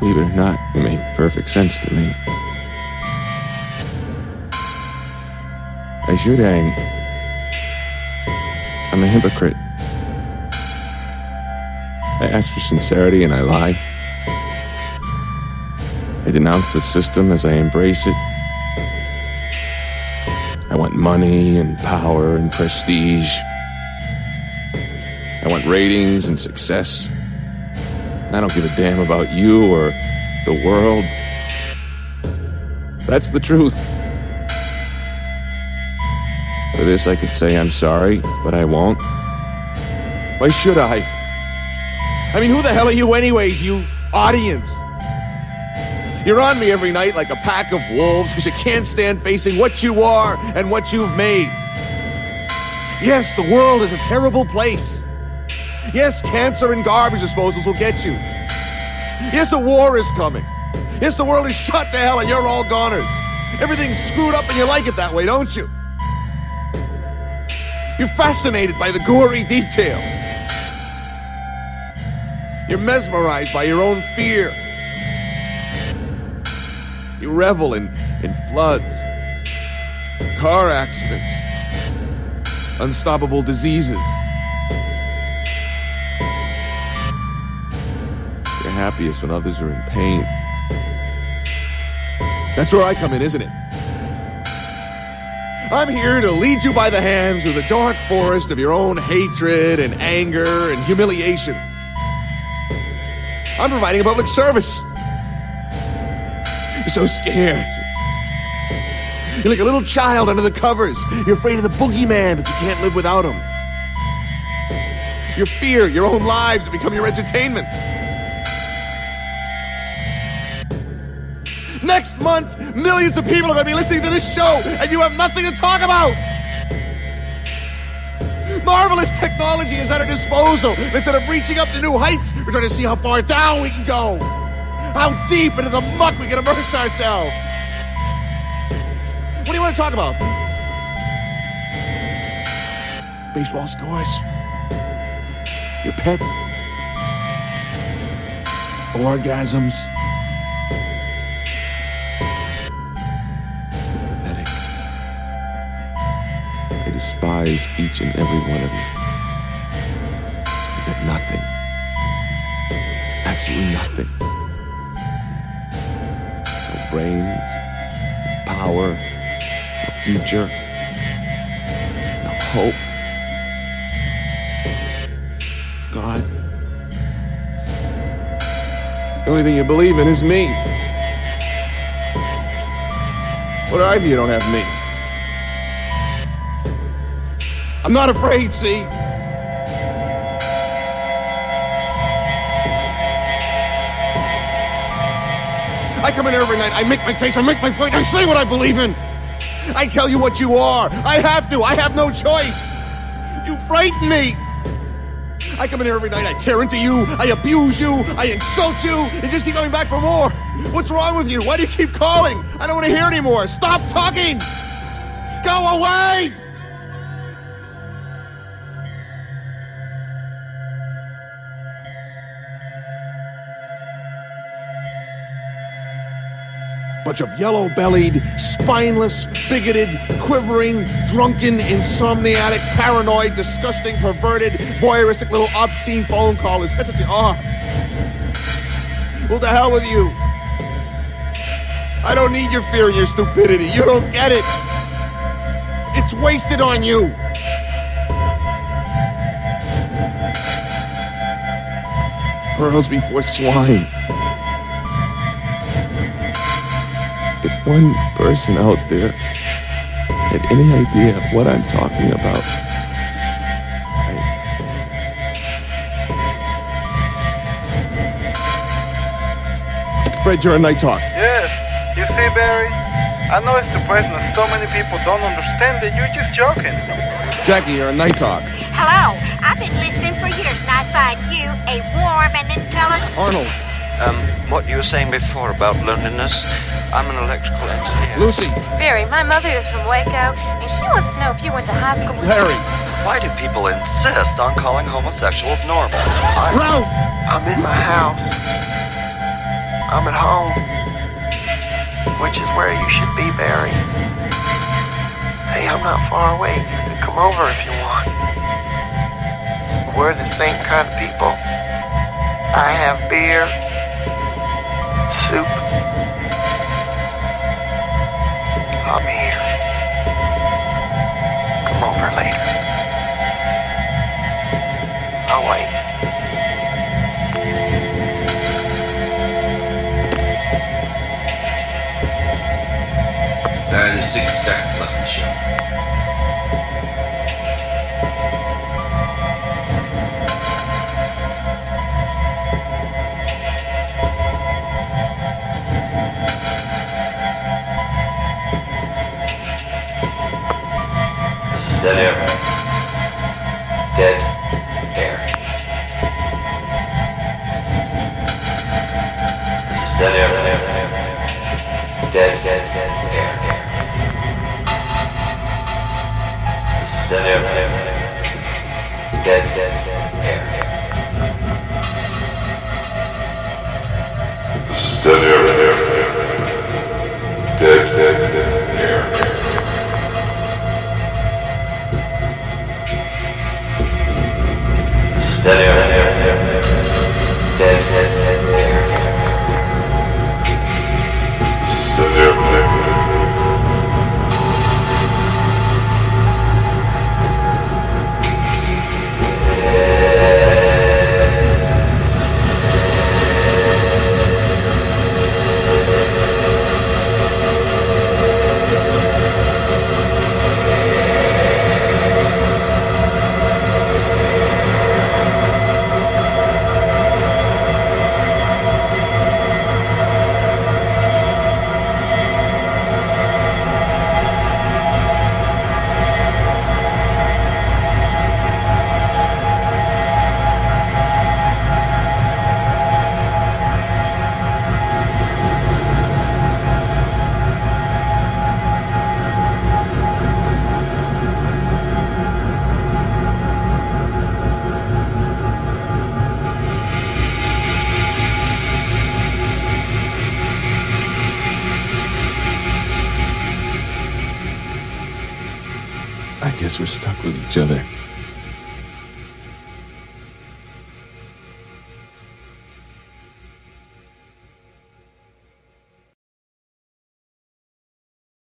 Believe it or not, you make perfect sense to me. I should hang. I'm a hypocrite. I ask for sincerity and I lie. I denounce the system as I embrace it. I want money and power and prestige. I want ratings and success. I don't give a damn about you or the world. That's the truth. For this, I could say I'm sorry, but I won't. Why should I? I mean, who the hell are you, anyways, you audience? You're on me every night like a pack of wolves because you can't stand facing what you are and what you've made. Yes, the world is a terrible place. Yes, cancer and garbage disposals will get you. Yes, a war is coming. Yes, the world is shut to hell and you're all goners. Everything's screwed up and you like it that way, don't you? You're fascinated by the gory details. You're mesmerized by your own fear. You revel in, in floods, car accidents, unstoppable diseases. Happiest when others are in pain. That's where I come in, isn't it? I'm here to lead you by the hand through the dark forest of your own hatred and anger and humiliation. I'm providing a public service. You're so scared. You're like a little child under the covers. You're afraid of the boogeyman, but you can't live without him. Your fear, your own lives have become your entertainment. Next month, millions of people are going to be listening to this show, and you have nothing to talk about. Marvelous technology is at our disposal. Instead of reaching up to new heights, we're trying to see how far down we can go. How deep into the muck we can immerse ourselves. What do you want to talk about? Baseball scores. Your pet. Orgasms. Despise each and every one of you. You nothing. Absolutely nothing. No brains, no power, no future, no hope. God. The only thing you believe in is me. What are you? You don't have me. I'm not afraid, see? I come in here every night, I make my case, I make my point, I say what I believe in. I tell you what you are. I have to, I have no choice. You frighten me. I come in here every night, I tear into you, I abuse you, I insult you, and just keep coming back for more. What's wrong with you? Why do you keep calling? I don't want to hear anymore. Stop talking. Go away. Bunch of yellow bellied, spineless, bigoted, quivering, drunken, insomniatic, paranoid, disgusting, perverted, voyeuristic little obscene phone callers. That's what you are. What the hell with you? I don't need your fear and your stupidity. You don't get it. It's wasted on you. Pearls before swine. One person out there had any idea what I'm talking about, I, Fred, you're a night talk. Yes. You see, Barry? I know it's depressing that so many people don't understand that you're just joking. Jackie, you're a night talk. Hello. I've been listening for years and I find you a warm and intelligent. Arnold. Um, what you were saying before about loneliness, I'm an electrical engineer. Lucy. Barry, my mother is from Waco, and she wants to know if you went to high school with Larry. Why do people insist on calling homosexuals normal? I, Ralph. I'm in my house. I'm at home, which is where you should be, Barry. Hey, I'm not far away. You can come over if you want. We're the same kind of people. I have beer, soup. I'm here. Come over later. I'll wait. Uh, there's 60 seconds dead air. Dead air. This is dead air. Dead, dead, dead air. This is dead air. Dead, dead, dead air. I guess we're stuck with each other.